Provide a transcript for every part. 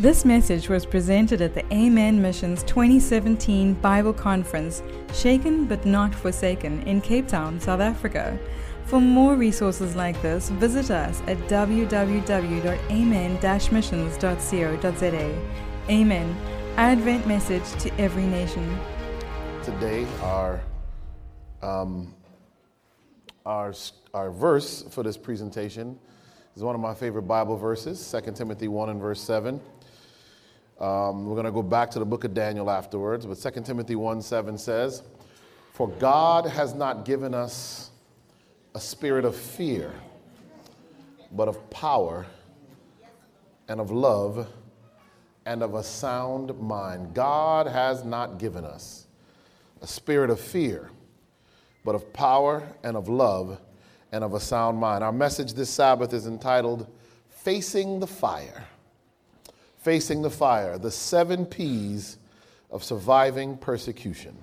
This message was presented at the Amen Missions 2017 Bible Conference, Shaken but Not Forsaken, in Cape Town, South Africa. For more resources like this, visit us at www.amen-missions.co.za. Amen. Advent message to every nation. Today, our, um, our, our verse for this presentation is one of my favorite Bible verses, 2 Timothy 1 and verse 7. Um, we're going to go back to the book of Daniel afterwards, but 2 Timothy 1 7 says, For God has not given us a spirit of fear, but of power and of love and of a sound mind. God has not given us a spirit of fear, but of power and of love and of a sound mind. Our message this Sabbath is entitled Facing the Fire facing the fire, the seven P's of surviving persecution.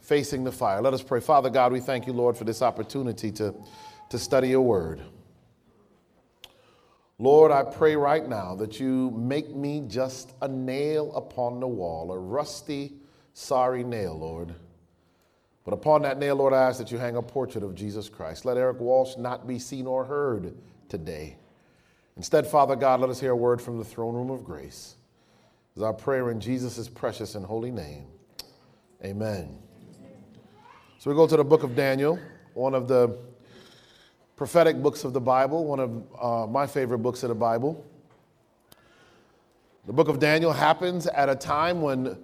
Facing the fire. Let us pray. Father God, we thank you, Lord, for this opportunity to, to study your word. Lord, I pray right now that you make me just a nail upon the wall, a rusty, sorry nail, Lord. But upon that nail, Lord, I ask that you hang a portrait of Jesus Christ. Let Eric Walsh not be seen or heard today. Instead, Father God, let us hear a word from the throne room of grace. Is our prayer in Jesus' precious and holy name. Amen. So we go to the book of Daniel, one of the prophetic books of the Bible, one of uh, my favorite books of the Bible. The book of Daniel happens at a time when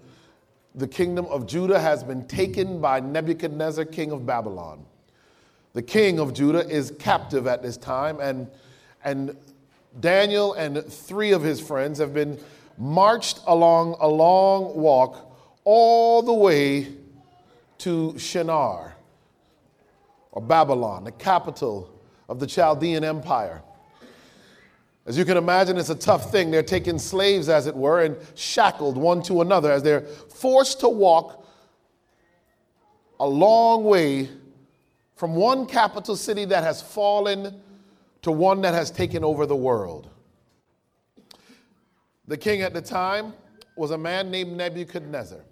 the kingdom of Judah has been taken by Nebuchadnezzar, king of Babylon. The king of Judah is captive at this time, and, and Daniel and three of his friends have been marched along a long walk all the way to Shinar, or Babylon, the capital of the Chaldean Empire. As you can imagine, it's a tough thing. They're taking slaves, as it were, and shackled one to another as they're forced to walk a long way from one capital city that has fallen to one that has taken over the world. The king at the time was a man named Nebuchadnezzar.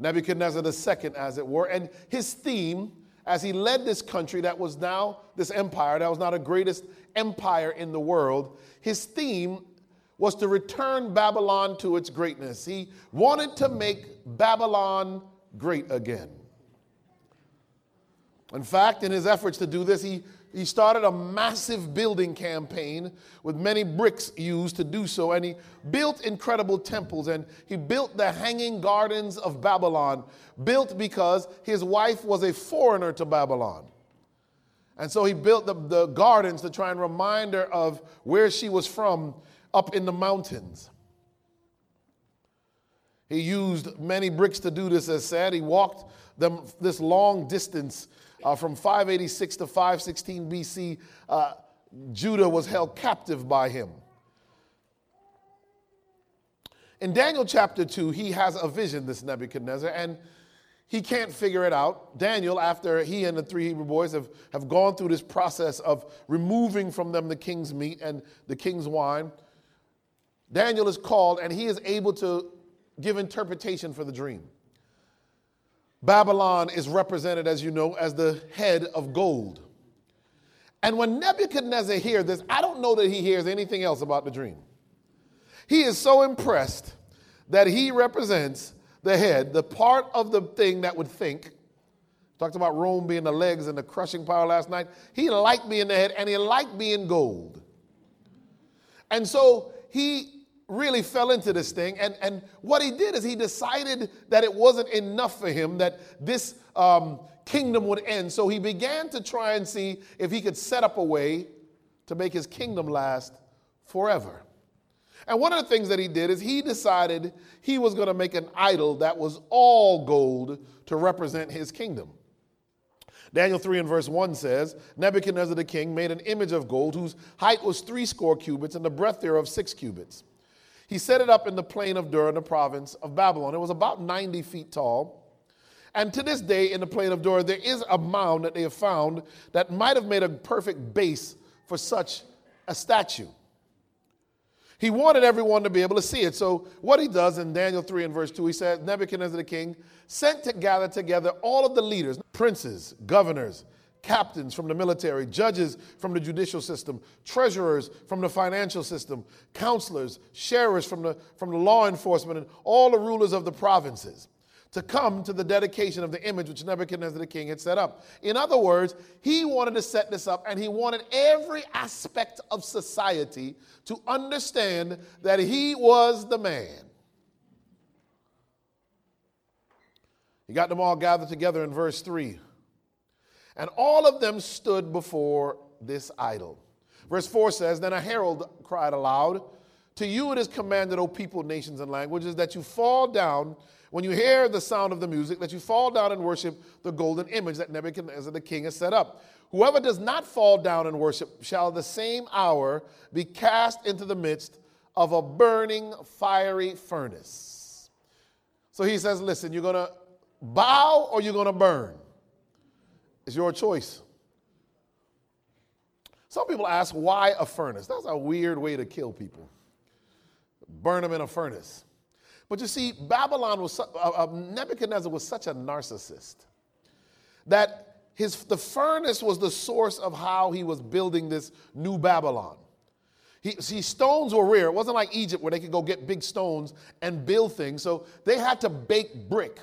Nebuchadnezzar II, as it were. And his theme, as he led this country that was now this empire, that was now the greatest empire in the world, his theme was to return Babylon to its greatness. He wanted to make Babylon great again. In fact, in his efforts to do this, he he started a massive building campaign with many bricks used to do so. And he built incredible temples and he built the Hanging Gardens of Babylon, built because his wife was a foreigner to Babylon. And so he built the, the gardens to try and remind her of where she was from up in the mountains. He used many bricks to do this, as said. He walked them this long distance uh, from 586 to 516 BC, uh, Judah was held captive by him. In Daniel chapter 2, he has a vision, this Nebuchadnezzar, and he can't figure it out. Daniel, after he and the three Hebrew boys have, have gone through this process of removing from them the king's meat and the king's wine, Daniel is called and he is able to give interpretation for the dream. Babylon is represented, as you know, as the head of gold. And when Nebuchadnezzar hears this, I don't know that he hears anything else about the dream. He is so impressed that he represents the head, the part of the thing that would think. Talked about Rome being the legs and the crushing power last night. He liked being the head and he liked being gold. And so he really fell into this thing. And, and what he did is he decided that it wasn't enough for him, that this um, kingdom would end. So he began to try and see if he could set up a way to make his kingdom last forever. And one of the things that he did is he decided he was going to make an idol that was all gold to represent his kingdom. Daniel 3 and verse 1 says, Nebuchadnezzar the king made an image of gold whose height was three score cubits and the breadth thereof six cubits. He set it up in the plain of Dura in the province of Babylon. It was about 90 feet tall. And to this day, in the plain of Dura, there is a mound that they have found that might have made a perfect base for such a statue. He wanted everyone to be able to see it. So, what he does in Daniel 3 and verse 2, he says, Nebuchadnezzar the king sent to gather together all of the leaders, princes, governors, captains from the military, judges from the judicial system, treasurers from the financial system, counselors, sheriffs from the, from the law enforcement, and all the rulers of the provinces to come to the dedication of the image which Nebuchadnezzar the king had set up. In other words, he wanted to set this up and he wanted every aspect of society to understand that he was the man. He got them all gathered together in verse 3. And all of them stood before this idol. Verse 4 says, Then a herald cried aloud, To you it is commanded, O people, nations, and languages, that you fall down when you hear the sound of the music, that you fall down and worship the golden image that Nebuchadnezzar the king has set up. Whoever does not fall down and worship shall the same hour be cast into the midst of a burning fiery furnace. So he says, Listen, you're going to bow or you're going to burn. It's your choice. Some people ask, why a furnace? That's a weird way to kill people. Burn them in a furnace. But you see, Babylon was, uh, uh, Nebuchadnezzar was such a narcissist that his, the furnace was the source of how he was building this new Babylon. He, see, stones were rare. It wasn't like Egypt where they could go get big stones and build things. So they had to bake brick.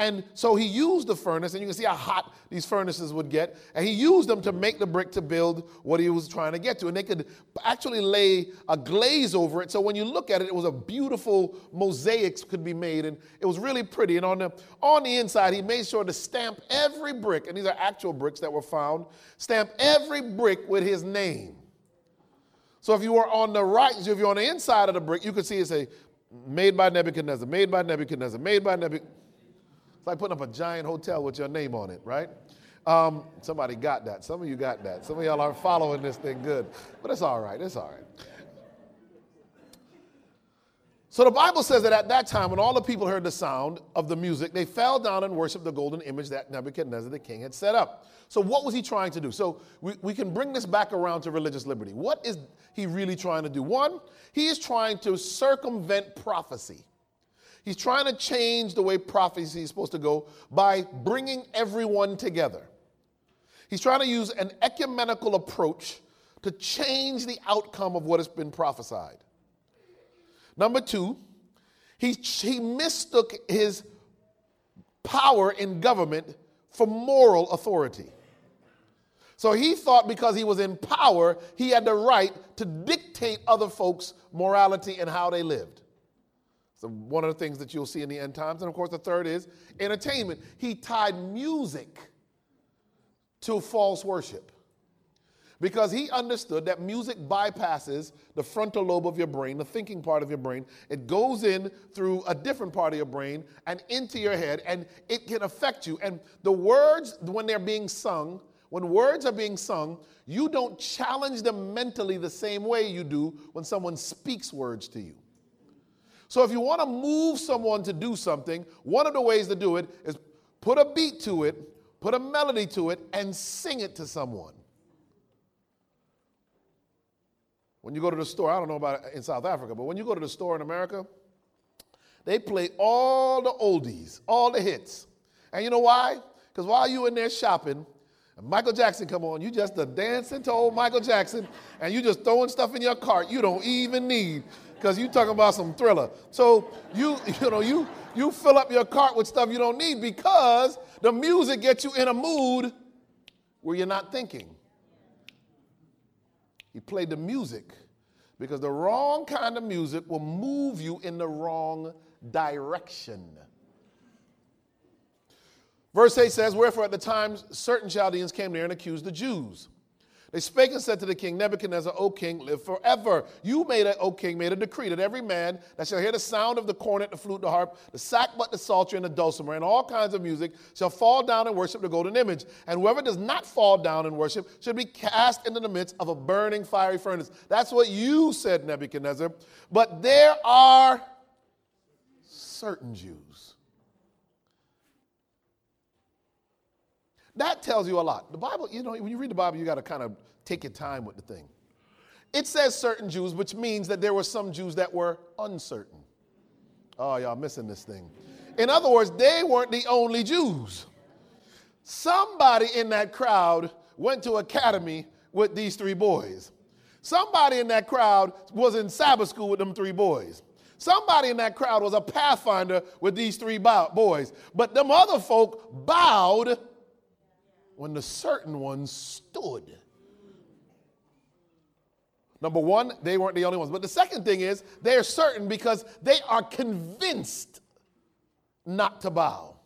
And so he used the furnace, and you can see how hot these furnaces would get. And he used them to make the brick to build what he was trying to get to. And they could actually lay a glaze over it. So when you look at it, it was a beautiful mosaics could be made, and it was really pretty. And on the on the inside, he made sure to stamp every brick, and these are actual bricks that were found, stamp every brick with his name. So if you were on the right, if you're on the inside of the brick, you could see it say, made by Nebuchadnezzar, made by Nebuchadnezzar, made by Nebuchadnezzar. It's like putting up a giant hotel with your name on it, right? Um, somebody got that. Some of you got that. Some of y'all aren't following this thing good, but it's all right. It's all right. So the Bible says that at that time, when all the people heard the sound of the music, they fell down and worshiped the golden image that Nebuchadnezzar the king had set up. So, what was he trying to do? So, we, we can bring this back around to religious liberty. What is he really trying to do? One, he is trying to circumvent prophecy. He's trying to change the way prophecy is supposed to go by bringing everyone together. He's trying to use an ecumenical approach to change the outcome of what has been prophesied. Number two, he, he mistook his power in government for moral authority. So he thought because he was in power, he had the right to dictate other folks' morality and how they lived. So one of the things that you'll see in the end times. And of course, the third is entertainment. He tied music to false worship because he understood that music bypasses the frontal lobe of your brain, the thinking part of your brain. It goes in through a different part of your brain and into your head, and it can affect you. And the words, when they're being sung, when words are being sung, you don't challenge them mentally the same way you do when someone speaks words to you. So if you want to move someone to do something, one of the ways to do it is put a beat to it, put a melody to it, and sing it to someone. When you go to the store, I don't know about in South Africa, but when you go to the store in America, they play all the oldies, all the hits. And you know why? Because while you're in there shopping, Michael Jackson come on, you just a dancing to old Michael Jackson, and you just throwing stuff in your cart you don't even need because you talking about some thriller. So you you know you you fill up your cart with stuff you don't need because the music gets you in a mood where you're not thinking. He played the music because the wrong kind of music will move you in the wrong direction. Verse 8 says, Wherefore at the time certain Chaldeans came there and accused the Jews they spake and said to the king, Nebuchadnezzar, O king, live forever. You made a, O king, made a decree that every man that shall hear the sound of the cornet, the flute, the harp, the sackbut, the psaltery, and the dulcimer, and all kinds of music, shall fall down and worship the golden image. And whoever does not fall down and worship should be cast into the midst of a burning fiery furnace. That's what you said, Nebuchadnezzar. But there are certain Jews That tells you a lot. The Bible, you know, when you read the Bible, you got to kind of take your time with the thing. It says certain Jews, which means that there were some Jews that were uncertain. Oh, y'all missing this thing. In other words, they weren't the only Jews. Somebody in that crowd went to academy with these three boys. Somebody in that crowd was in Sabbath school with them three boys. Somebody in that crowd was a pathfinder with these three boys. But them other folk bowed when the certain ones stood. Number one, they weren't the only ones. But the second thing is, they're certain because they are convinced not to bow.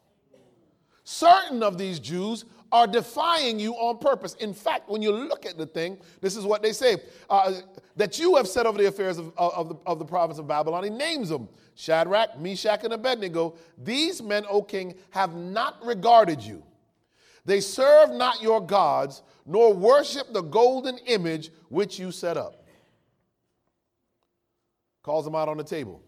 Certain of these Jews are defying you on purpose. In fact, when you look at the thing, this is what they say uh, that you have set over the affairs of, of, the, of the province of Babylon. He names them Shadrach, Meshach, and Abednego. These men, O king, have not regarded you. They serve not your gods, nor worship the golden image which you set up. Calls them out on the table.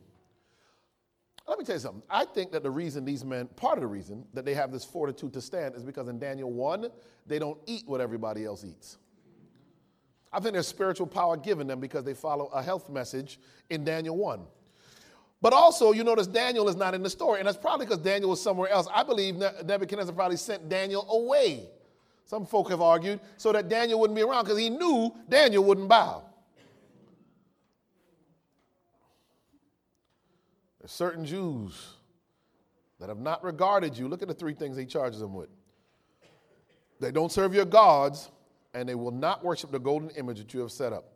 Let me tell you something. I think that the reason these men, part of the reason that they have this fortitude to stand is because in Daniel 1, they don't eat what everybody else eats. I think there's spiritual power given them because they follow a health message in Daniel 1. But also, you notice Daniel is not in the story, and that's probably because Daniel was somewhere else. I believe Nebuchadnezzar probably sent Daniel away. Some folk have argued so that Daniel wouldn't be around because he knew Daniel wouldn't bow. There's certain Jews that have not regarded you. Look at the three things he charges them with. They don't serve your gods, and they will not worship the golden image that you have set up.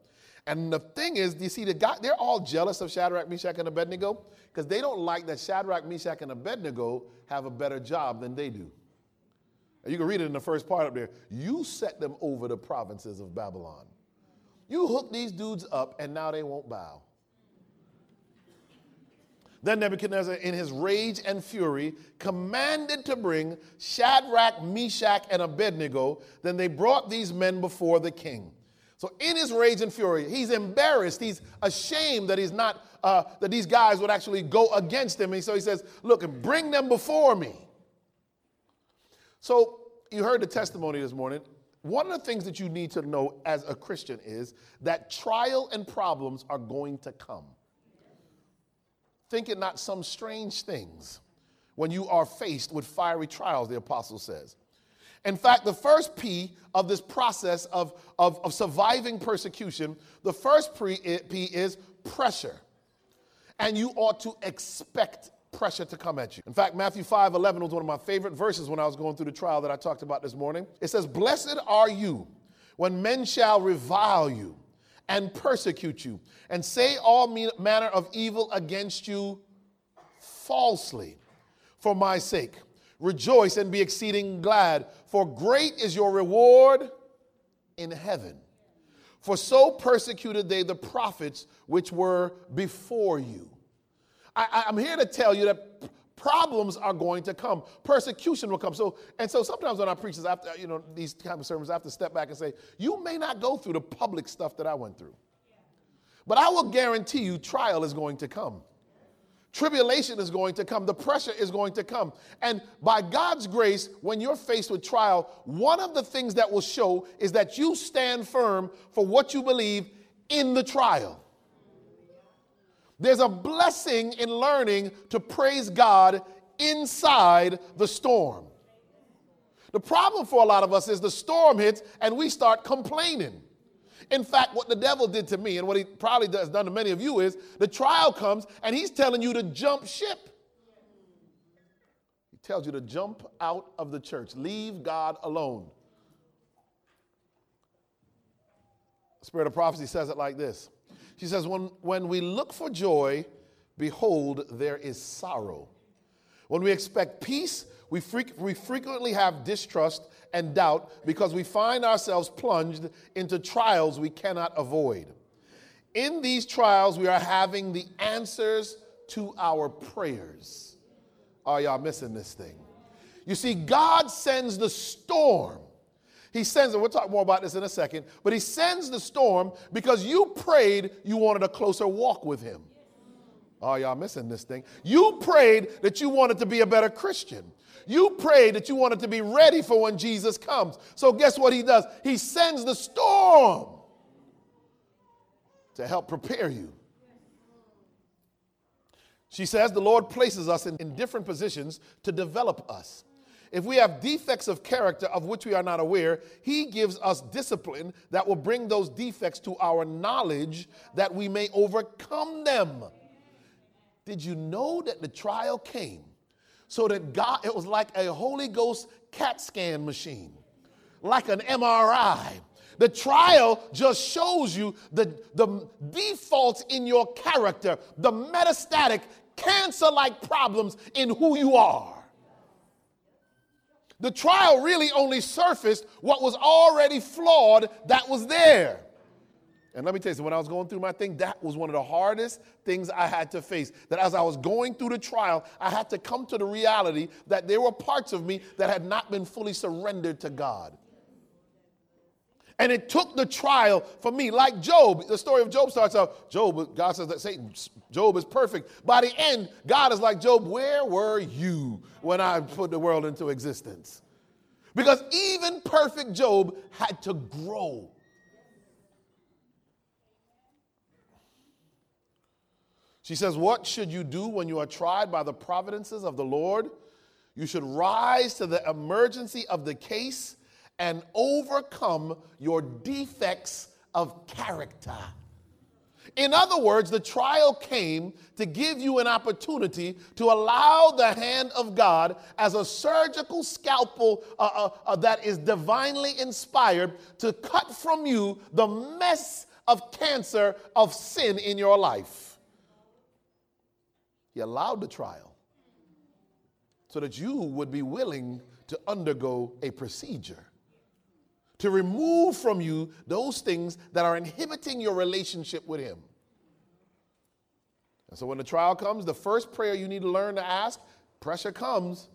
And the thing is, you see, the guy, they're all jealous of Shadrach, Meshach, and Abednego because they don't like that Shadrach, Meshach, and Abednego have a better job than they do. And you can read it in the first part up there. You set them over the provinces of Babylon. You hook these dudes up, and now they won't bow. Then Nebuchadnezzar, in his rage and fury, commanded to bring Shadrach, Meshach, and Abednego. Then they brought these men before the king. So, in his rage and fury, he's embarrassed. He's ashamed that he's not uh, that these guys would actually go against him. And so he says, "Look, and bring them before me." So you heard the testimony this morning. One of the things that you need to know as a Christian is that trial and problems are going to come thinking not some strange things when you are faced with fiery trials, the apostle says. In fact, the first P of this process of, of, of surviving persecution, the first P is pressure. And you ought to expect pressure to come at you. In fact, Matthew 5 11 was one of my favorite verses when I was going through the trial that I talked about this morning. It says, Blessed are you when men shall revile you and persecute you, and say all manner of evil against you falsely for my sake. Rejoice and be exceeding glad, for great is your reward in heaven. For so persecuted they the prophets which were before you. I, am here to tell you that problems are going to come. Persecution will come. So, and so sometimes when I preach this, after you know these kind of sermons, I have to step back and say, you may not go through the public stuff that I went through, but I will guarantee you, trial is going to come. Tribulation is going to come. The pressure is going to come. And by God's grace, when you're faced with trial, one of the things that will show is that you stand firm for what you believe in the trial. There's a blessing in learning to praise God inside the storm. The problem for a lot of us is the storm hits and we start complaining. In fact, what the devil did to me and what he probably has done to many of you is the trial comes and he's telling you to jump ship. He tells you to jump out of the church, leave God alone. Spirit of prophecy says it like this she says, when, when we look for joy, behold, there is sorrow. When we expect peace, we, we frequently have distrust and doubt because we find ourselves plunged into trials we cannot avoid. In these trials, we are having the answers to our prayers. Are y'all missing this thing? You see, God sends the storm he sends, and we'll talk more about this in a second, but he sends the storm because you prayed you wanted a closer walk with him. Oh, y'all missing this thing. You prayed that you wanted to be a better Christian. You prayed that you wanted to be ready for when Jesus comes. So, guess what he does? He sends the storm to help prepare you. She says the Lord places us in, in different positions to develop us. If we have defects of character of which we are not aware, He gives us discipline that will bring those defects to our knowledge that we may overcome them. Did you know that the trial came so that God, it was like a Holy Ghost CAT scan machine, like an MRI. The trial just shows you the, the defaults in your character, the metastatic cancer like problems in who you are. The trial really only surfaced what was already flawed that was there. And let me tell you, when I was going through my thing, that was one of the hardest things I had to face. That as I was going through the trial, I had to come to the reality that there were parts of me that had not been fully surrendered to God. And it took the trial for me, like Job. The story of Job starts out Job, God says that Satan, Job is perfect. By the end, God is like, Job, where were you when I put the world into existence? Because even perfect Job had to grow. She says, What should you do when you are tried by the providences of the Lord? You should rise to the emergency of the case and overcome your defects of character. In other words, the trial came to give you an opportunity to allow the hand of God as a surgical scalpel uh, uh, uh, that is divinely inspired to cut from you the mess of cancer of sin in your life. He allowed the trial so that you would be willing to undergo a procedure to remove from you those things that are inhibiting your relationship with Him. And so when the trial comes, the first prayer you need to learn to ask, pressure comes,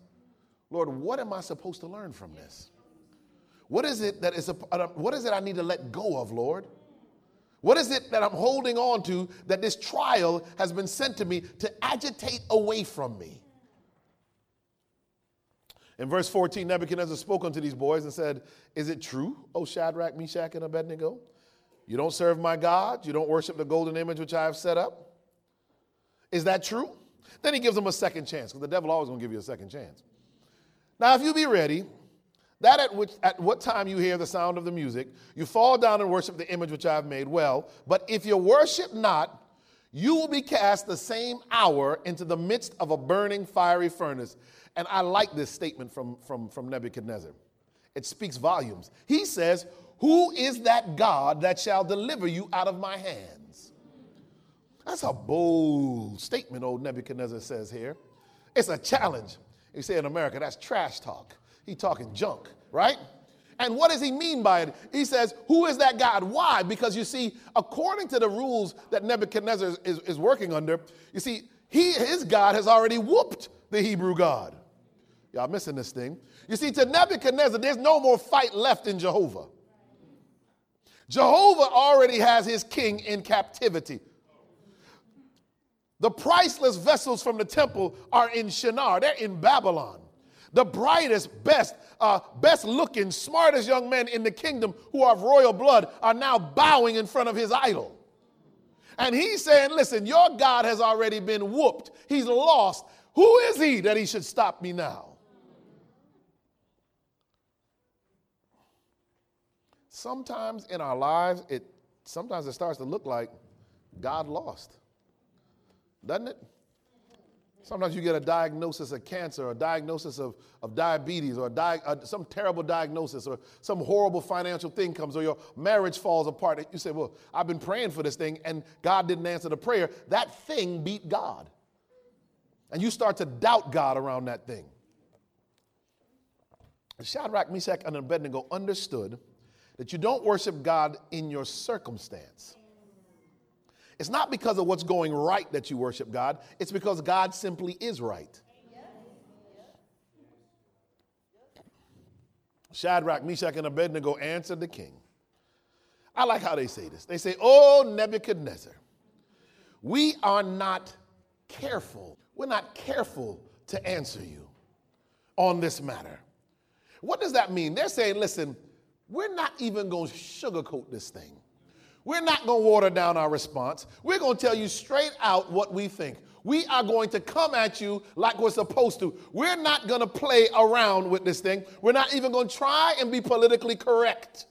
Lord, what am I supposed to learn from this? What is it that is a, what is it I need to let go of, Lord? What is it that I'm holding on to that this trial has been sent to me to agitate away from me? In verse 14, Nebuchadnezzar spoke unto these boys and said, Is it true, O Shadrach, Meshach, and Abednego? You don't serve my God, you don't worship the golden image which I have set up? Is that true? Then he gives them a second chance, because the devil always gonna give you a second chance. Now, if you be ready, that at which at what time you hear the sound of the music, you fall down and worship the image which I have made well. But if you worship not, you will be cast the same hour into the midst of a burning fiery furnace. And I like this statement from, from, from Nebuchadnezzar. It speaks volumes. He says, Who is that God that shall deliver you out of my hands? That's a bold statement, old Nebuchadnezzar says here. It's a challenge. You say in America, that's trash talk. He talking junk, right? And what does he mean by it? He says, Who is that God? Why? Because you see, according to the rules that Nebuchadnezzar is, is working under, you see, he, his God has already whooped the Hebrew God. Y'all missing this thing. You see, to Nebuchadnezzar, there's no more fight left in Jehovah. Jehovah already has his king in captivity. The priceless vessels from the temple are in Shinar, they're in Babylon. The brightest, best, uh, best looking, smartest young men in the kingdom who are of royal blood are now bowing in front of his idol. And he's saying, Listen, your God has already been whooped, he's lost. Who is he that he should stop me now? sometimes in our lives, it sometimes it starts to look like God lost. Doesn't it? Sometimes you get a diagnosis of cancer or a diagnosis of, of diabetes or di- some terrible diagnosis or some horrible financial thing comes or your marriage falls apart. You say, Well, I've been praying for this thing and God didn't answer the prayer. That thing beat God. And you start to doubt God around that thing. Shadrach, Meshach, and Abednego understood that you don't worship God in your circumstance. It's not because of what's going right that you worship God, it's because God simply is right. Shadrach, Meshach, and Abednego answered the king. I like how they say this. They say, Oh, Nebuchadnezzar, we are not careful. We're not careful to answer you on this matter. What does that mean? They're saying, listen, we're not even going to sugarcoat this thing. We're not going to water down our response. We're going to tell you straight out what we think. We are going to come at you like we're supposed to. We're not going to play around with this thing. We're not even going to try and be politically correct.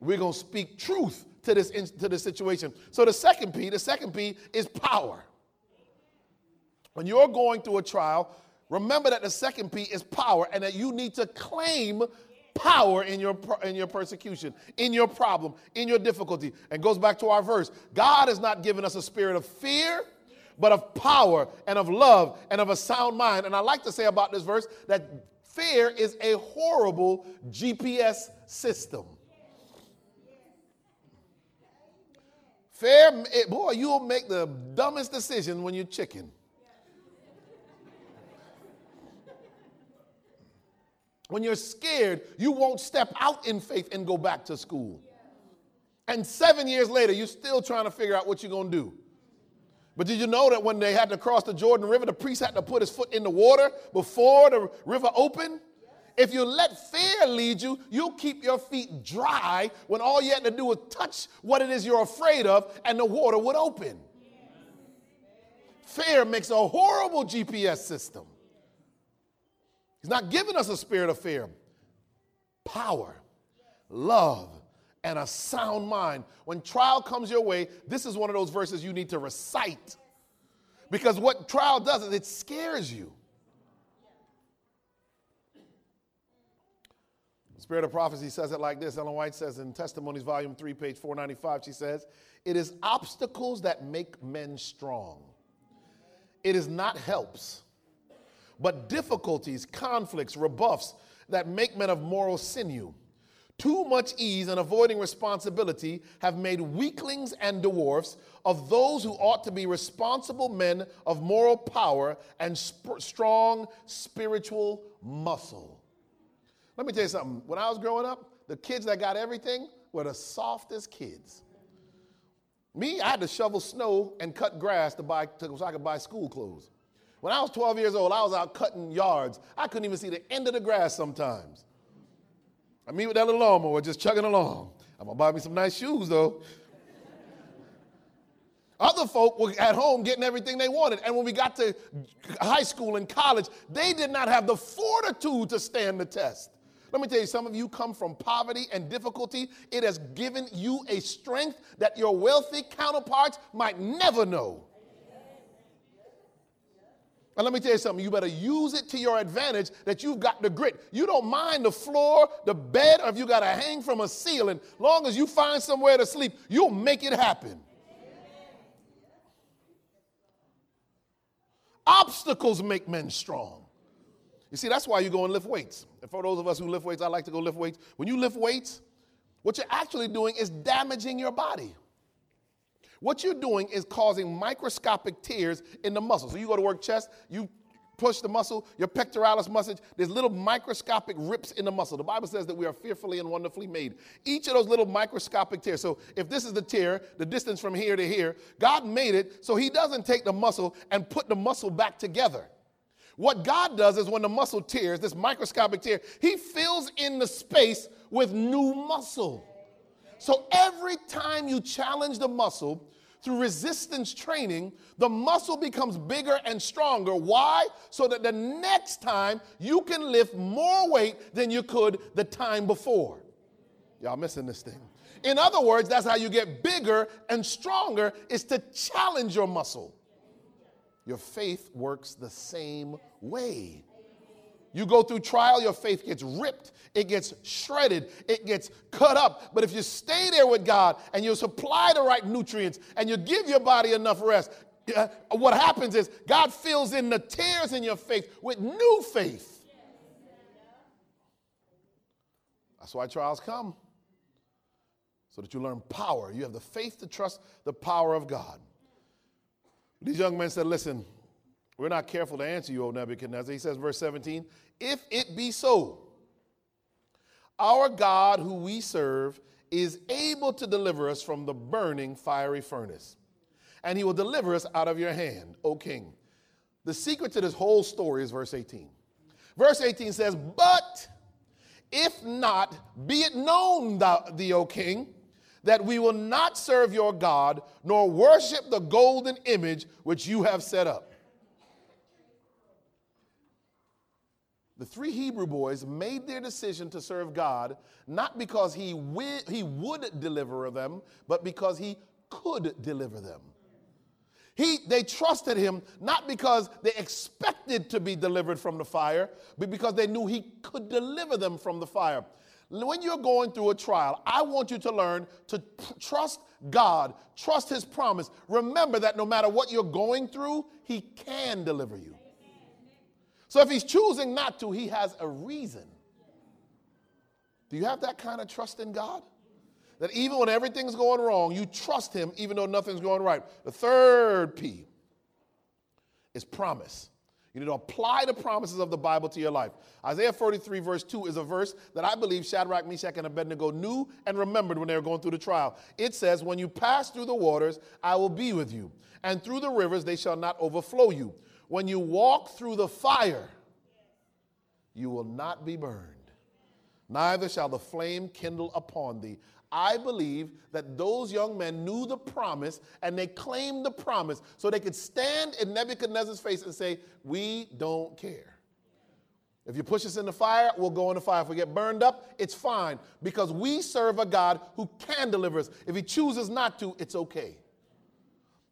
We're going to speak truth to this, to this situation. So the second P, the second P is power. When you're going through a trial, remember that the second P is power and that you need to claim power in your in your persecution, in your problem, in your difficulty. And goes back to our verse. God has not given us a spirit of fear, but of power and of love and of a sound mind. And I like to say about this verse that fear is a horrible GPS system. Fear, boy, you'll make the dumbest decision when you're chicken. When you're scared, you won't step out in faith and go back to school. And seven years later, you're still trying to figure out what you're going to do. But did you know that when they had to cross the Jordan River, the priest had to put his foot in the water before the river opened? If you let fear lead you, you'll keep your feet dry when all you had to do was touch what it is you're afraid of and the water would open. Fear makes a horrible GPS system. He's not giving us a spirit of fear, power, love, and a sound mind. When trial comes your way, this is one of those verses you need to recite. Because what trial does is it scares you. Spirit of prophecy says it like this. Ellen White says in Testimonies, Volume 3, page 495, she says, It is obstacles that make men strong. It is not helps but difficulties, conflicts, rebuffs that make men of moral sinew. Too much ease and avoiding responsibility have made weaklings and dwarfs of those who ought to be responsible men of moral power and sp- strong spiritual muscle. Let me tell you something. When I was growing up, the kids that got everything were the softest kids. Me, I had to shovel snow and cut grass to buy to, so I could buy school clothes. When I was 12 years old, I was out cutting yards. I couldn't even see the end of the grass sometimes. I mean, with that little lawnmower, just chugging along. I'm gonna buy me some nice shoes though. Other folk were at home getting everything they wanted. And when we got to high school and college, they did not have the fortitude to stand the test. Let me tell you, some of you come from poverty and difficulty. It has given you a strength that your wealthy counterparts might never know. And let me tell you something, you better use it to your advantage that you've got the grit. You don't mind the floor, the bed, or if you got to hang from a ceiling. Long as you find somewhere to sleep, you'll make it happen. Obstacles make men strong. You see, that's why you go and lift weights. And for those of us who lift weights, I like to go lift weights. When you lift weights, what you're actually doing is damaging your body. What you're doing is causing microscopic tears in the muscle. So you go to work chest, you push the muscle, your pectoralis muscle, there's little microscopic rips in the muscle. The Bible says that we are fearfully and wonderfully made. Each of those little microscopic tears. So if this is the tear, the distance from here to here, God made it so he doesn't take the muscle and put the muscle back together. What God does is when the muscle tears, this microscopic tear, he fills in the space with new muscle. So every time you challenge the muscle, through resistance training, the muscle becomes bigger and stronger. Why? So that the next time you can lift more weight than you could the time before. Y'all missing this thing. In other words, that's how you get bigger and stronger is to challenge your muscle. Your faith works the same way. You go through trial, your faith gets ripped, it gets shredded, it gets cut up. But if you stay there with God and you supply the right nutrients and you give your body enough rest, what happens is God fills in the tears in your faith with new faith. That's why trials come, so that you learn power. You have the faith to trust the power of God. These young men said, Listen, we're not careful to answer you, O Nebuchadnezzar. He says, verse 17, if it be so, our God who we serve is able to deliver us from the burning fiery furnace, and he will deliver us out of your hand, O king. The secret to this whole story is verse 18. Verse 18 says, But if not, be it known, thou, thee, O king, that we will not serve your God, nor worship the golden image which you have set up. The three Hebrew boys made their decision to serve God not because he, wi- he would deliver them, but because he could deliver them. He, they trusted him not because they expected to be delivered from the fire, but because they knew he could deliver them from the fire. When you're going through a trial, I want you to learn to trust God, trust his promise. Remember that no matter what you're going through, he can deliver you. So if he's choosing not to, he has a reason. Do you have that kind of trust in God? That even when everything's going wrong, you trust him even though nothing's going right. The third P is promise. You need to apply the promises of the Bible to your life. Isaiah 43, verse 2, is a verse that I believe Shadrach, Meshach, and Abednego knew and remembered when they were going through the trial. It says, When you pass through the waters, I will be with you, and through the rivers, they shall not overflow you. When you walk through the fire, you will not be burned, neither shall the flame kindle upon thee. I believe that those young men knew the promise and they claimed the promise so they could stand in Nebuchadnezzar's face and say, We don't care. If you push us in the fire, we'll go in the fire. If we get burned up, it's fine because we serve a God who can deliver us. If He chooses not to, it's okay.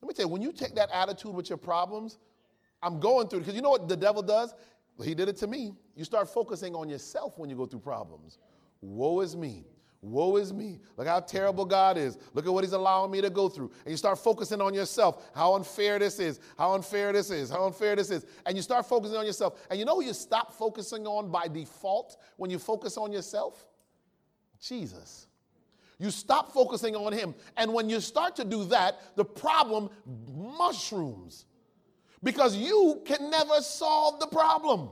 Let me tell you, when you take that attitude with your problems, I'm going through it because you know what the devil does? He did it to me. You start focusing on yourself when you go through problems. Woe is me. Woe is me. Look how terrible God is. Look at what He's allowing me to go through. And you start focusing on yourself. How unfair this is. How unfair this is. How unfair this is. And you start focusing on yourself. And you know who you stop focusing on by default when you focus on yourself? Jesus. You stop focusing on Him. And when you start to do that, the problem mushrooms because you can never solve the problem.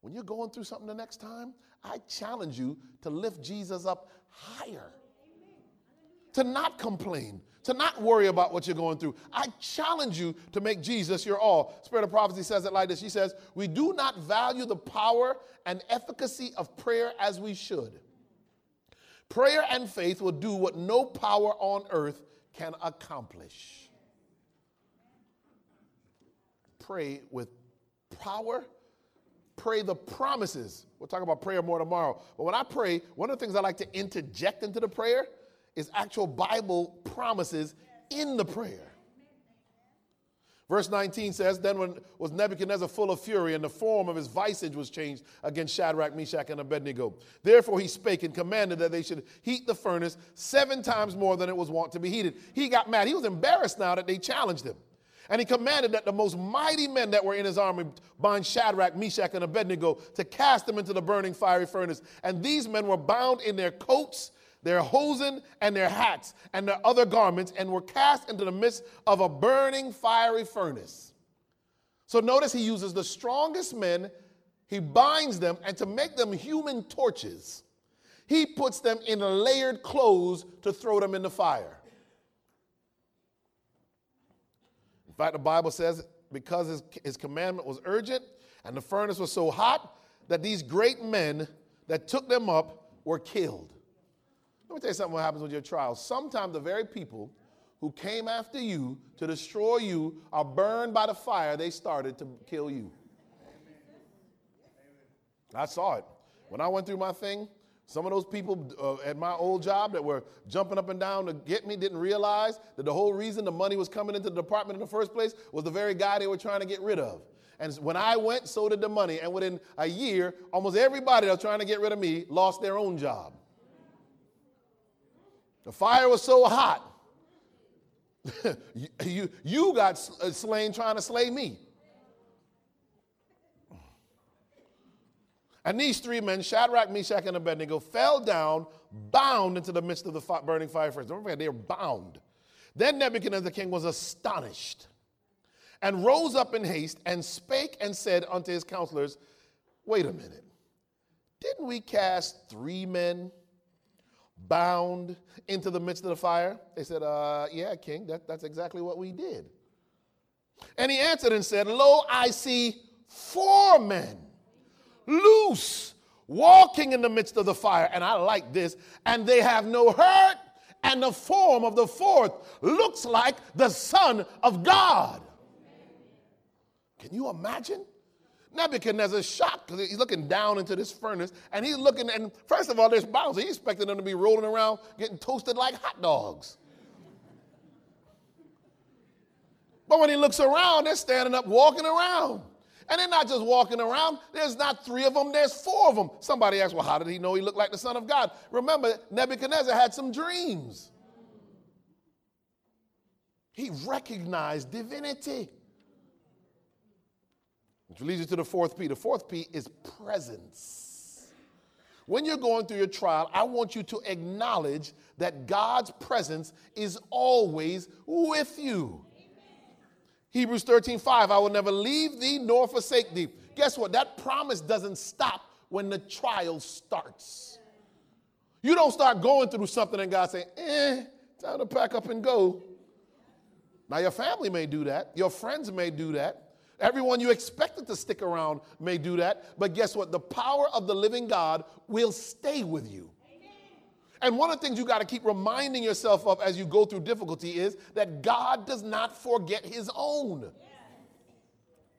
When you're going through something the next time, I challenge you to lift Jesus up higher, to not complain, to not worry about what you're going through. I challenge you to make Jesus your all. Spirit of prophecy says it like this She says, We do not value the power and efficacy of prayer as we should. Prayer and faith will do what no power on earth can accomplish. Pray with power pray the promises. We'll talk about prayer more tomorrow. But when I pray, one of the things I like to interject into the prayer is actual Bible promises in the prayer. Verse 19 says, Then when was Nebuchadnezzar full of fury, and the form of his visage was changed against Shadrach, Meshach, and Abednego. Therefore he spake and commanded that they should heat the furnace seven times more than it was wont to be heated. He got mad. He was embarrassed now that they challenged him. And he commanded that the most mighty men that were in his army bind Shadrach, Meshach, and Abednego to cast them into the burning fiery furnace. And these men were bound in their coats, their hosen, and their hats, and their other garments, and were cast into the midst of a burning fiery furnace. So notice he uses the strongest men, he binds them, and to make them human torches, he puts them in layered clothes to throw them in the fire. Fact, the Bible says because his, his commandment was urgent and the furnace was so hot that these great men that took them up were killed. Let me tell you something what happens with your trials. Sometimes the very people who came after you to destroy you are burned by the fire they started to kill you. I saw it. When I went through my thing, some of those people uh, at my old job that were jumping up and down to get me didn't realize that the whole reason the money was coming into the department in the first place was the very guy they were trying to get rid of. And when I went, so did the money. And within a year, almost everybody that was trying to get rid of me lost their own job. The fire was so hot, you, you, you got slain trying to slay me. And these three men, Shadrach, Meshach, and Abednego, fell down, bound into the midst of the burning fire. Don't forget, they were bound. Then Nebuchadnezzar the king was astonished and rose up in haste and spake and said unto his counselors, Wait a minute. Didn't we cast three men bound into the midst of the fire? They said, uh, Yeah, king, that, that's exactly what we did. And he answered and said, Lo, I see four men loose, walking in the midst of the fire. And I like this. And they have no hurt, and the form of the fourth looks like the Son of God. Can you imagine? Nebuchadnezzar's shocked because he's looking down into this furnace and he's looking, and first of all, there's bounds. He's expecting them to be rolling around, getting toasted like hot dogs. But when he looks around, they're standing up, walking around. And they're not just walking around. There's not three of them, there's four of them. Somebody asked, well, how did he know he looked like the Son of God? Remember, Nebuchadnezzar had some dreams. He recognized divinity. Which leads you to the fourth P. The fourth P is presence. When you're going through your trial, I want you to acknowledge that God's presence is always with you. Hebrews 13, 5, I will never leave thee nor forsake thee. Guess what? That promise doesn't stop when the trial starts. You don't start going through something and God saying, eh, time to pack up and go. Now, your family may do that, your friends may do that. Everyone you expected to stick around may do that. But guess what? The power of the living God will stay with you. And one of the things you got to keep reminding yourself of as you go through difficulty is that God does not forget his own.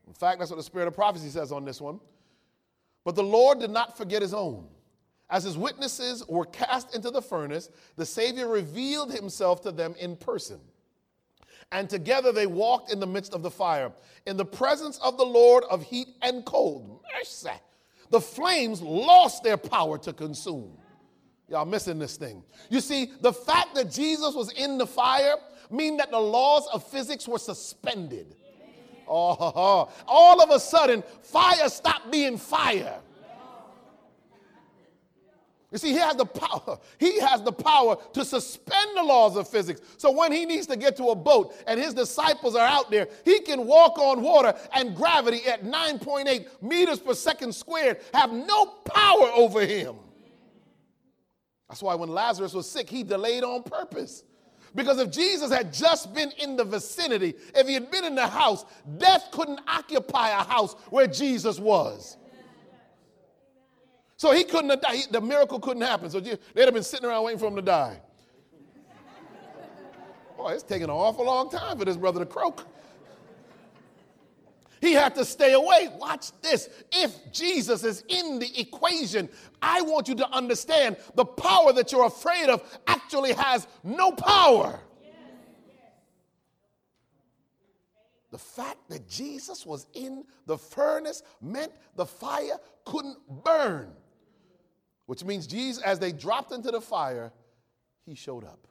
In fact, that's what the spirit of prophecy says on this one. But the Lord did not forget his own. As his witnesses were cast into the furnace, the Savior revealed himself to them in person. And together they walked in the midst of the fire, in the presence of the Lord of heat and cold. Mercy. The flames lost their power to consume. Y'all missing this thing. You see, the fact that Jesus was in the fire mean that the laws of physics were suspended. Oh, all of a sudden, fire stopped being fire. You see, he has the power. He has the power to suspend the laws of physics. So when he needs to get to a boat and his disciples are out there, he can walk on water and gravity at 9.8 meters per second squared have no power over him. That's why when Lazarus was sick, he delayed on purpose. Because if Jesus had just been in the vicinity, if he had been in the house, death couldn't occupy a house where Jesus was. So he couldn't have died. The miracle couldn't happen. So they'd have been sitting around waiting for him to die. Boy, it's taking an awful long time for this brother to croak. He had to stay away. Watch this. If Jesus is in the equation, I want you to understand the power that you're afraid of actually has no power. The fact that Jesus was in the furnace meant the fire couldn't burn, which means Jesus, as they dropped into the fire, he showed up.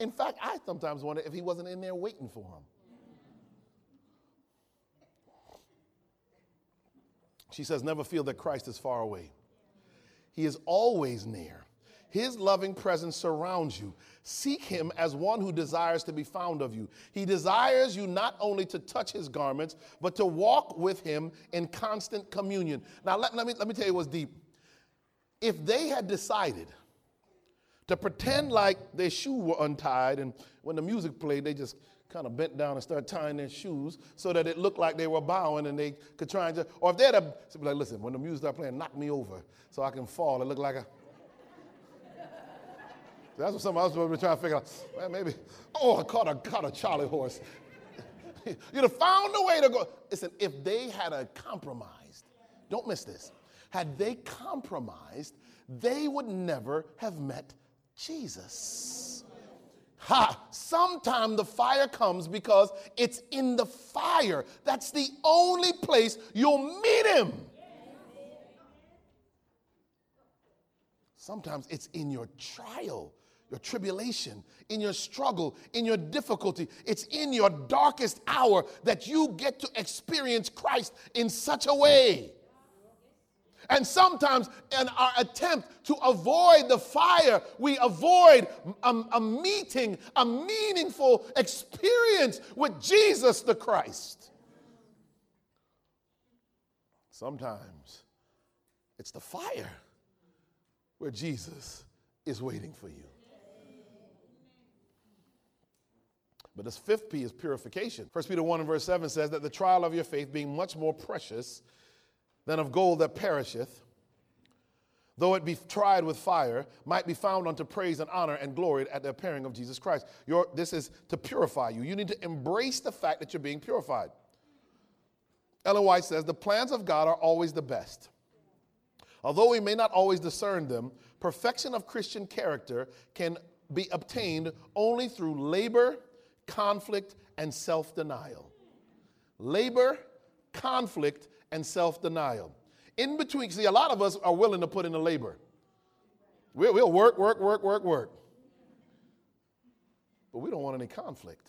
In fact, I sometimes wonder if he wasn't in there waiting for him. She says, Never feel that Christ is far away. He is always near. His loving presence surrounds you. Seek him as one who desires to be found of you. He desires you not only to touch his garments, but to walk with him in constant communion. Now, let, let, me, let me tell you what's deep. If they had decided to pretend like their shoe were untied, and when the music played, they just kind of bent down and started tying their shoes so that it looked like they were bowing and they could try and just, or if they had a, be like, listen, when the music started playing, knock me over so I can fall. It looked like a, that's what somebody else would be trying to figure out. Well, maybe, oh, I caught a, caught a Charlie horse. You'd have found a way to go. Listen, if they had a compromised, don't miss this, had they compromised, they would never have met Jesus. Ha! Sometime the fire comes because it's in the fire. That's the only place you'll meet him. Sometimes it's in your trial, your tribulation, in your struggle, in your difficulty. It's in your darkest hour that you get to experience Christ in such a way. And sometimes, in our attempt to avoid the fire, we avoid a, a, meeting, a meaningful experience with Jesus the Christ. Sometimes it's the fire where Jesus is waiting for you. But this fifth P is purification. 1 Peter 1 and verse 7 says that the trial of your faith being much more precious than of gold that perisheth, though it be tried with fire, might be found unto praise and honor and glory at the appearing of Jesus Christ. Your, this is to purify you. You need to embrace the fact that you're being purified. Ellen White says, The plans of God are always the best. Although we may not always discern them, perfection of Christian character can be obtained only through labor, conflict, and self denial. Labor, conflict, and self denial. In between, see, a lot of us are willing to put in the labor. We'll, we'll work, work, work, work, work. But we don't want any conflict.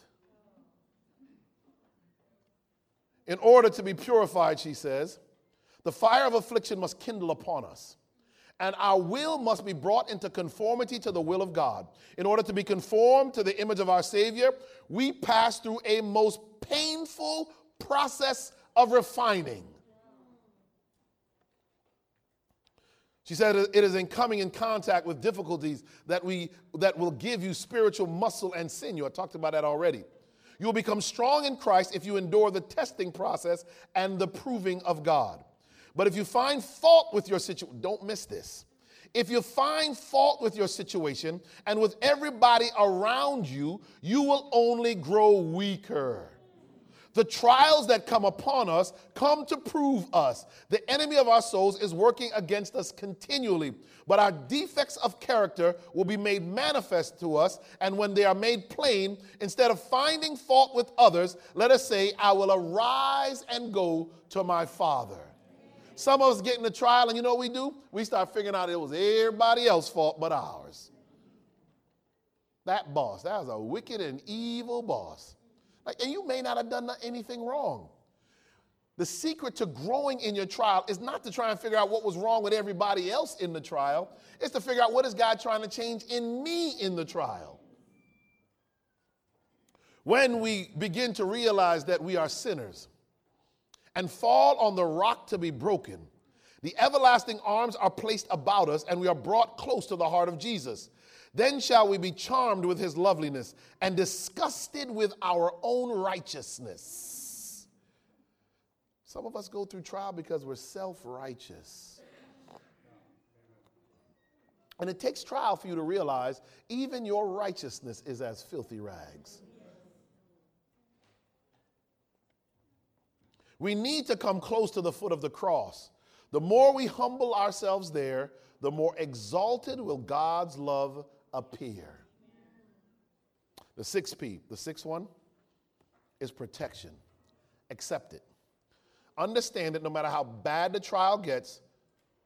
In order to be purified, she says, the fire of affliction must kindle upon us. And our will must be brought into conformity to the will of God. In order to be conformed to the image of our Savior, we pass through a most painful process of refining. She said it is in coming in contact with difficulties that, we, that will give you spiritual muscle and sinew. I talked about that already. You will become strong in Christ if you endure the testing process and the proving of God. But if you find fault with your situation, don't miss this. If you find fault with your situation and with everybody around you, you will only grow weaker. The trials that come upon us come to prove us. The enemy of our souls is working against us continually, but our defects of character will be made manifest to us. And when they are made plain, instead of finding fault with others, let us say, I will arise and go to my Father. Some of us get in the trial, and you know what we do? We start figuring out it was everybody else's fault but ours. That boss, that was a wicked and evil boss. Like, and you may not have done anything wrong. The secret to growing in your trial is not to try and figure out what was wrong with everybody else in the trial. It's to figure out what is God trying to change in me in the trial. When we begin to realize that we are sinners and fall on the rock to be broken, the everlasting arms are placed about us and we are brought close to the heart of Jesus. Then shall we be charmed with his loveliness and disgusted with our own righteousness. Some of us go through trial because we're self righteous. And it takes trial for you to realize even your righteousness is as filthy rags. We need to come close to the foot of the cross. The more we humble ourselves there, the more exalted will God's love appear. The sixth P, the sixth one, is protection. Accept it. Understand that no matter how bad the trial gets,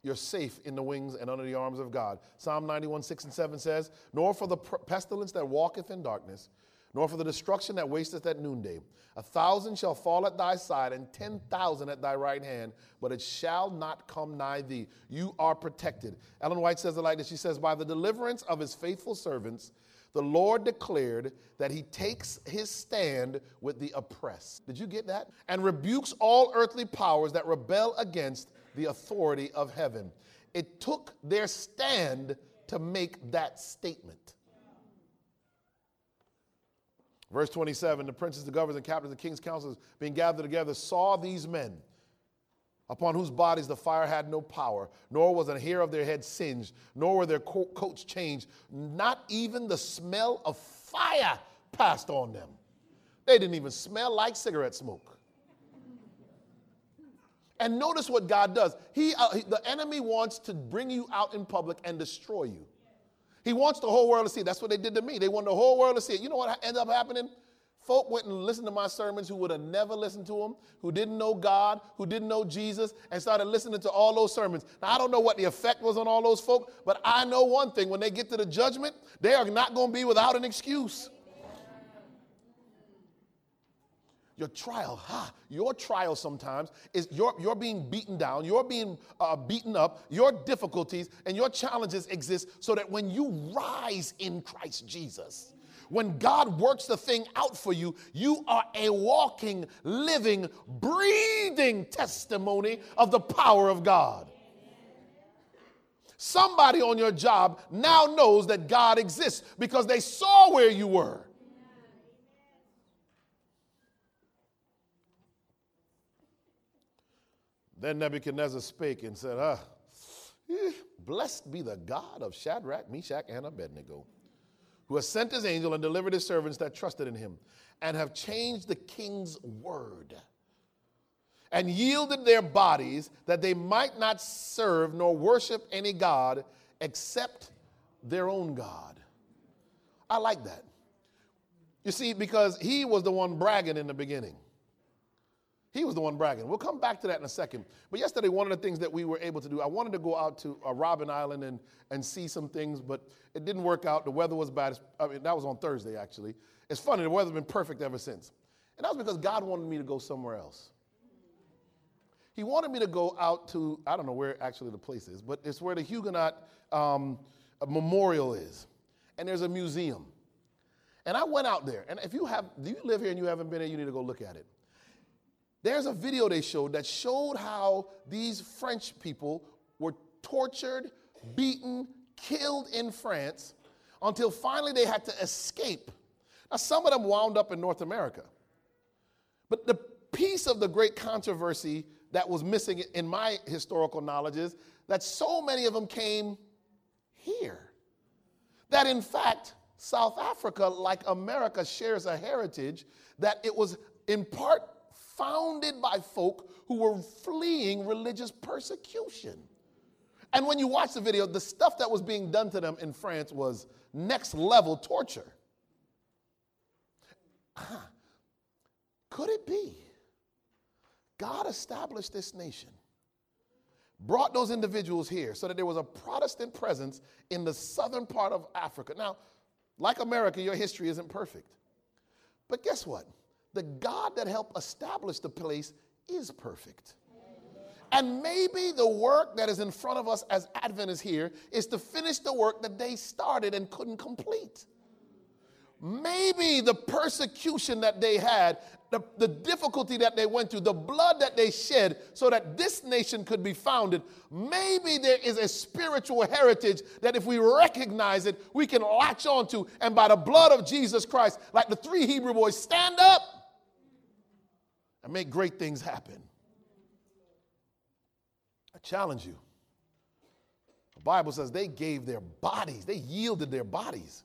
you're safe in the wings and under the arms of God. Psalm 91, 6 and 7 says, Nor for the pestilence that walketh in darkness, nor for the destruction that wasteth at noonday. A thousand shall fall at thy side, and ten thousand at thy right hand, but it shall not come nigh thee. You are protected. Ellen White says it like this She says, By the deliverance of his faithful servants, the Lord declared that he takes his stand with the oppressed. Did you get that? And rebukes all earthly powers that rebel against the authority of heaven. It took their stand to make that statement. Verse 27 The princes, the governors, and captains, the king's counselors, being gathered together, saw these men, upon whose bodies the fire had no power, nor was a hair of their head singed, nor were their co- coats changed. Not even the smell of fire passed on them. They didn't even smell like cigarette smoke. And notice what God does. He, uh, he, the enemy wants to bring you out in public and destroy you. He wants the whole world to see. That's what they did to me. They want the whole world to see it. You know what ended up happening? Folk went and listened to my sermons who would have never listened to them, who didn't know God, who didn't know Jesus, and started listening to all those sermons. Now, I don't know what the effect was on all those folk, but I know one thing when they get to the judgment, they are not going to be without an excuse. Your trial, ha, your trial sometimes is you're, you're being beaten down, you're being uh, beaten up, your difficulties and your challenges exist so that when you rise in Christ Jesus, when God works the thing out for you, you are a walking, living, breathing testimony of the power of God. Somebody on your job now knows that God exists because they saw where you were. Then Nebuchadnezzar spake and said, Ah, Blessed be the God of Shadrach, Meshach, and Abednego, who has sent his angel and delivered his servants that trusted in him, and have changed the king's word, and yielded their bodies that they might not serve nor worship any God except their own God. I like that. You see, because he was the one bragging in the beginning. He was the one bragging. We'll come back to that in a second. But yesterday, one of the things that we were able to do, I wanted to go out to uh, Robben Island and, and see some things, but it didn't work out. The weather was bad. I mean, that was on Thursday, actually. It's funny, the weather's been perfect ever since. And that was because God wanted me to go somewhere else. He wanted me to go out to, I don't know where actually the place is, but it's where the Huguenot um, memorial is. And there's a museum. And I went out there. And if you have, do you live here and you haven't been here, you need to go look at it. There's a video they showed that showed how these French people were tortured, beaten, killed in France until finally they had to escape. Now, some of them wound up in North America. But the piece of the great controversy that was missing in my historical knowledge is that so many of them came here. That in fact, South Africa, like America, shares a heritage that it was in part founded by folk who were fleeing religious persecution. And when you watch the video, the stuff that was being done to them in France was next level torture. Could it be God established this nation, brought those individuals here so that there was a Protestant presence in the southern part of Africa? Now, like America, your history isn't perfect. But guess what? The God that helped establish the place is perfect. And maybe the work that is in front of us as Adventists here is to finish the work that they started and couldn't complete. Maybe the persecution that they had, the, the difficulty that they went through, the blood that they shed so that this nation could be founded, maybe there is a spiritual heritage that if we recognize it, we can latch onto. And by the blood of Jesus Christ, like the three Hebrew boys, stand up and make great things happen. I challenge you. The Bible says they gave their bodies, they yielded their bodies.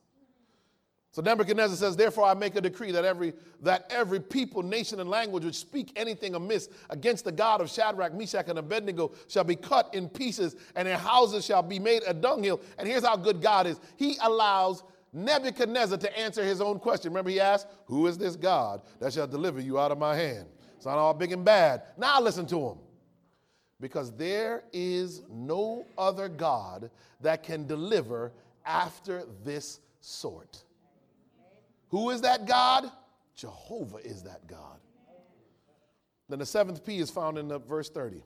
So Nebuchadnezzar says, Therefore I make a decree that every that every people, nation, and language which speak anything amiss against the God of Shadrach, Meshach, and Abednego shall be cut in pieces, and their houses shall be made a dunghill. And here's how good God is. He allows Nebuchadnezzar to answer his own question. Remember, he asked, Who is this God that shall deliver you out of my hand? It's not all big and bad. Now listen to him. Because there is no other God that can deliver after this sort. Who is that God? Jehovah is that God. Then the seventh P is found in the verse 30.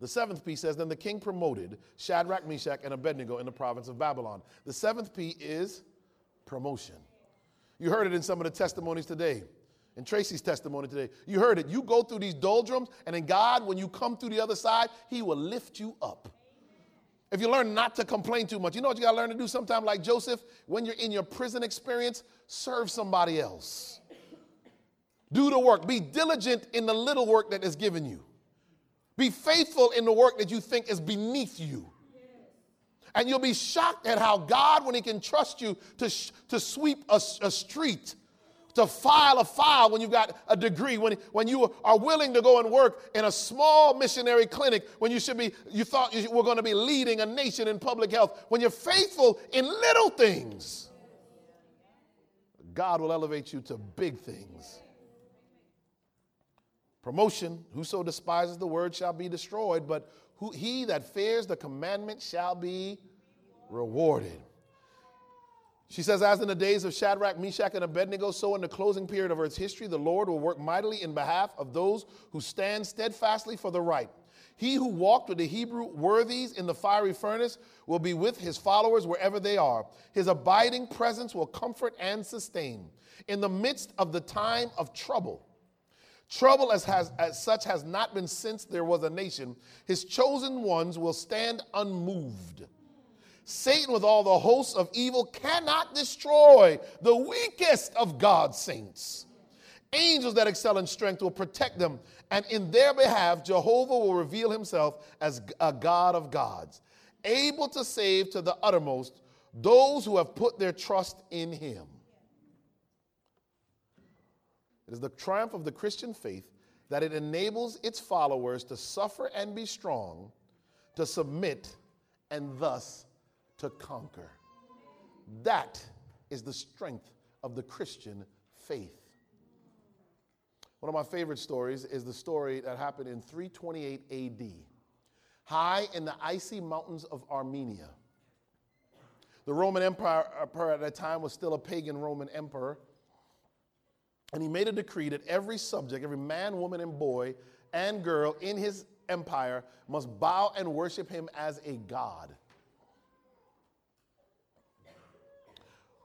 The seventh P says, Then the king promoted Shadrach, Meshach, and Abednego in the province of Babylon. The seventh P is promotion. You heard it in some of the testimonies today and Tracy's testimony today. You heard it. You go through these doldrums, and in God, when you come through the other side, He will lift you up. If you learn not to complain too much, you know what you got to learn to do sometime, like Joseph, when you're in your prison experience, serve somebody else. Do the work. Be diligent in the little work that is given you. Be faithful in the work that you think is beneath you. And you'll be shocked at how God, when He can trust you to, to sweep a, a street, to file a file when you've got a degree, when, when you are willing to go and work in a small missionary clinic, when you should be, you thought you were going to be leading a nation in public health, when you're faithful in little things, God will elevate you to big things. Promotion, whoso despises the word shall be destroyed, but who, he that fears the commandment shall be rewarded. She says, as in the days of Shadrach, Meshach, and Abednego, so in the closing period of earth's history, the Lord will work mightily in behalf of those who stand steadfastly for the right. He who walked with the Hebrew worthies in the fiery furnace will be with his followers wherever they are. His abiding presence will comfort and sustain in the midst of the time of trouble. Trouble as, has, as such has not been since there was a nation. His chosen ones will stand unmoved. Satan, with all the hosts of evil, cannot destroy the weakest of God's saints. Angels that excel in strength will protect them, and in their behalf, Jehovah will reveal himself as a God of gods, able to save to the uttermost those who have put their trust in him. It is the triumph of the Christian faith that it enables its followers to suffer and be strong, to submit, and thus to conquer. That is the strength of the Christian faith. One of my favorite stories is the story that happened in 328 AD, high in the icy mountains of Armenia. The Roman Empire uh, at that time was still a pagan Roman emperor. And he made a decree that every subject, every man, woman, and boy and girl in his empire must bow and worship him as a god.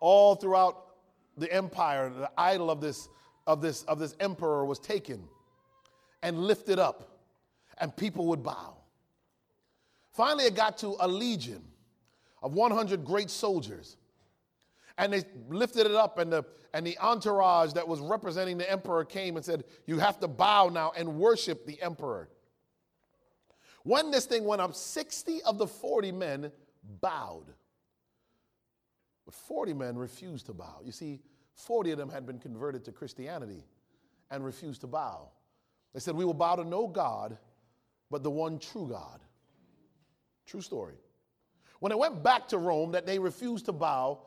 All throughout the empire, the idol of this, of this, of this emperor was taken and lifted up, and people would bow. Finally, it got to a legion of 100 great soldiers. And they lifted it up, and the, and the entourage that was representing the emperor came and said, You have to bow now and worship the emperor. When this thing went up, 60 of the 40 men bowed. But 40 men refused to bow. You see, 40 of them had been converted to Christianity and refused to bow. They said, We will bow to no God but the one true God. True story. When they went back to Rome that they refused to bow,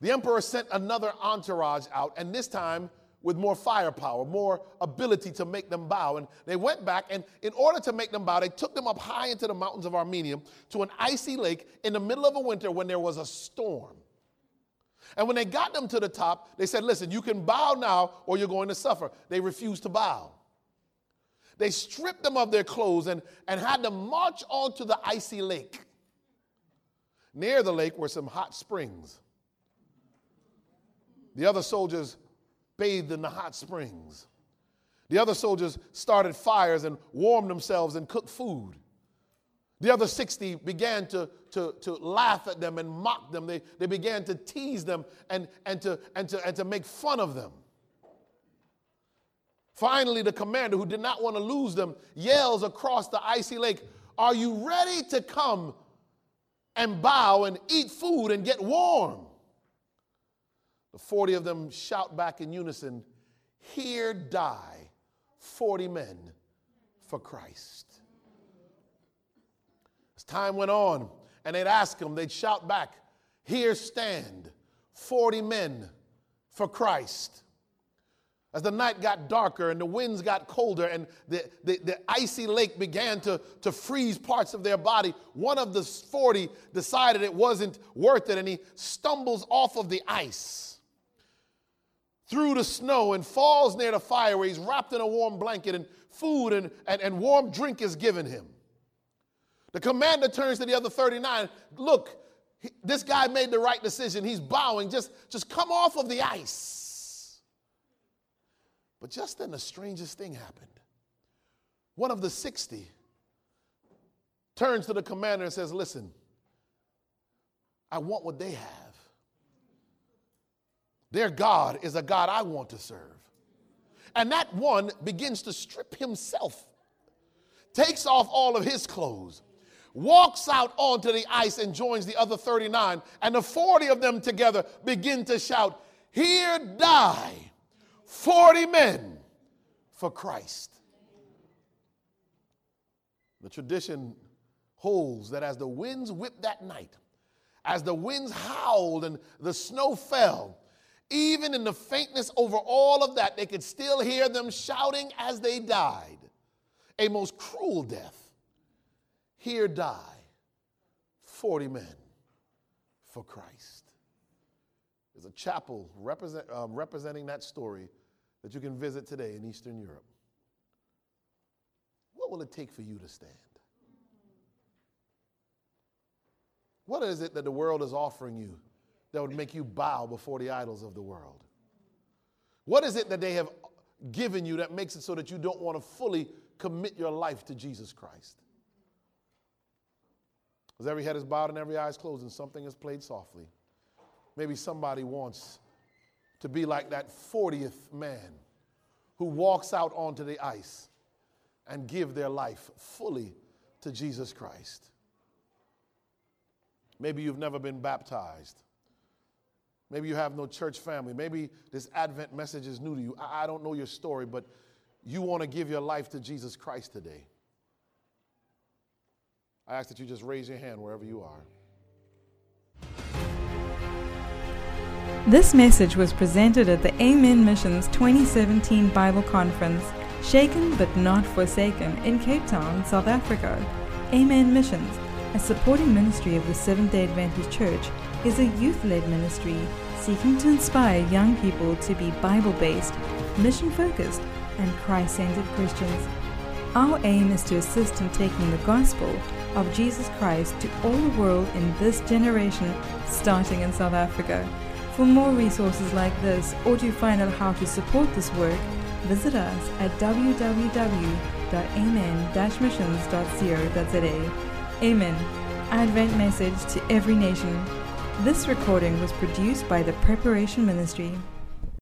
the emperor sent another entourage out, and this time with more firepower, more ability to make them bow. And they went back, and in order to make them bow, they took them up high into the mountains of Armenia to an icy lake in the middle of a winter when there was a storm. And when they got them to the top, they said, Listen, you can bow now or you're going to suffer. They refused to bow. They stripped them of their clothes and, and had them march onto the icy lake. Near the lake were some hot springs. The other soldiers bathed in the hot springs. The other soldiers started fires and warmed themselves and cooked food. The other 60 began to, to, to laugh at them and mock them. They, they began to tease them and, and, to, and, to, and to make fun of them. Finally, the commander, who did not want to lose them, yells across the icy lake, Are you ready to come and bow and eat food and get warm? The 40 of them shout back in unison, Here die 40 men for Christ. As time went on, and they'd ask them, they'd shout back, Here stand 40 men for Christ. As the night got darker and the winds got colder and the, the, the, icy lake began to, to freeze parts of their body, one of the 40 decided it wasn't worth it and he stumbles off of the ice through the snow and falls near the fire where he's wrapped in a warm blanket and food and, and, and warm drink is given him. The commander turns to the other 39. Look, he, this guy made the right decision. He's bowing. Just, just come off of the ice. But just then, the strangest thing happened. One of the 60 turns to the commander and says, Listen, I want what they have. Their God is a God I want to serve. And that one begins to strip himself, takes off all of his clothes, walks out onto the ice and joins the other 39. And the 40 of them together begin to shout, Here die 40 men for Christ. The tradition holds that as the winds whipped that night, as the winds howled and the snow fell, even in the faintness over all of that, they could still hear them shouting as they died. A most cruel death. Here die 40 men for Christ. There's a chapel represent, um, representing that story that you can visit today in Eastern Europe. What will it take for you to stand? What is it that the world is offering you that would make you bow before the idols of the world? What is it that they have given you that makes it so that you don't want to fully commit your life to Jesus Christ? As every head is bowed and every eye is closed and something is played softly, maybe somebody wants to be like that 40th man who walks out onto the ice and give their life fully to Jesus Christ. Maybe you've never been baptized. Maybe you have no church family. Maybe this Advent message is new to you. I, don't know your story, but you want to give your life to Jesus Christ today. I ask that you just raise your hand wherever you are. This message was presented at the Amen Missions 2017 Bible Conference, Shaken but Not Forsaken, in Cape Town, South Africa. Amen Missions, a supporting ministry of the Seventh day Adventist Church, is a youth led ministry seeking to inspire young people to be Bible based, mission focused, and Christ centered Christians. Our aim is to assist in taking the gospel of Jesus Christ to all the world in this generation, starting in South Africa. For more resources like this or to find out how to support this work, visit us at www.amen-missions.co.za. Amen. Advent message to every nation. This recording was produced by the Preparation Ministry.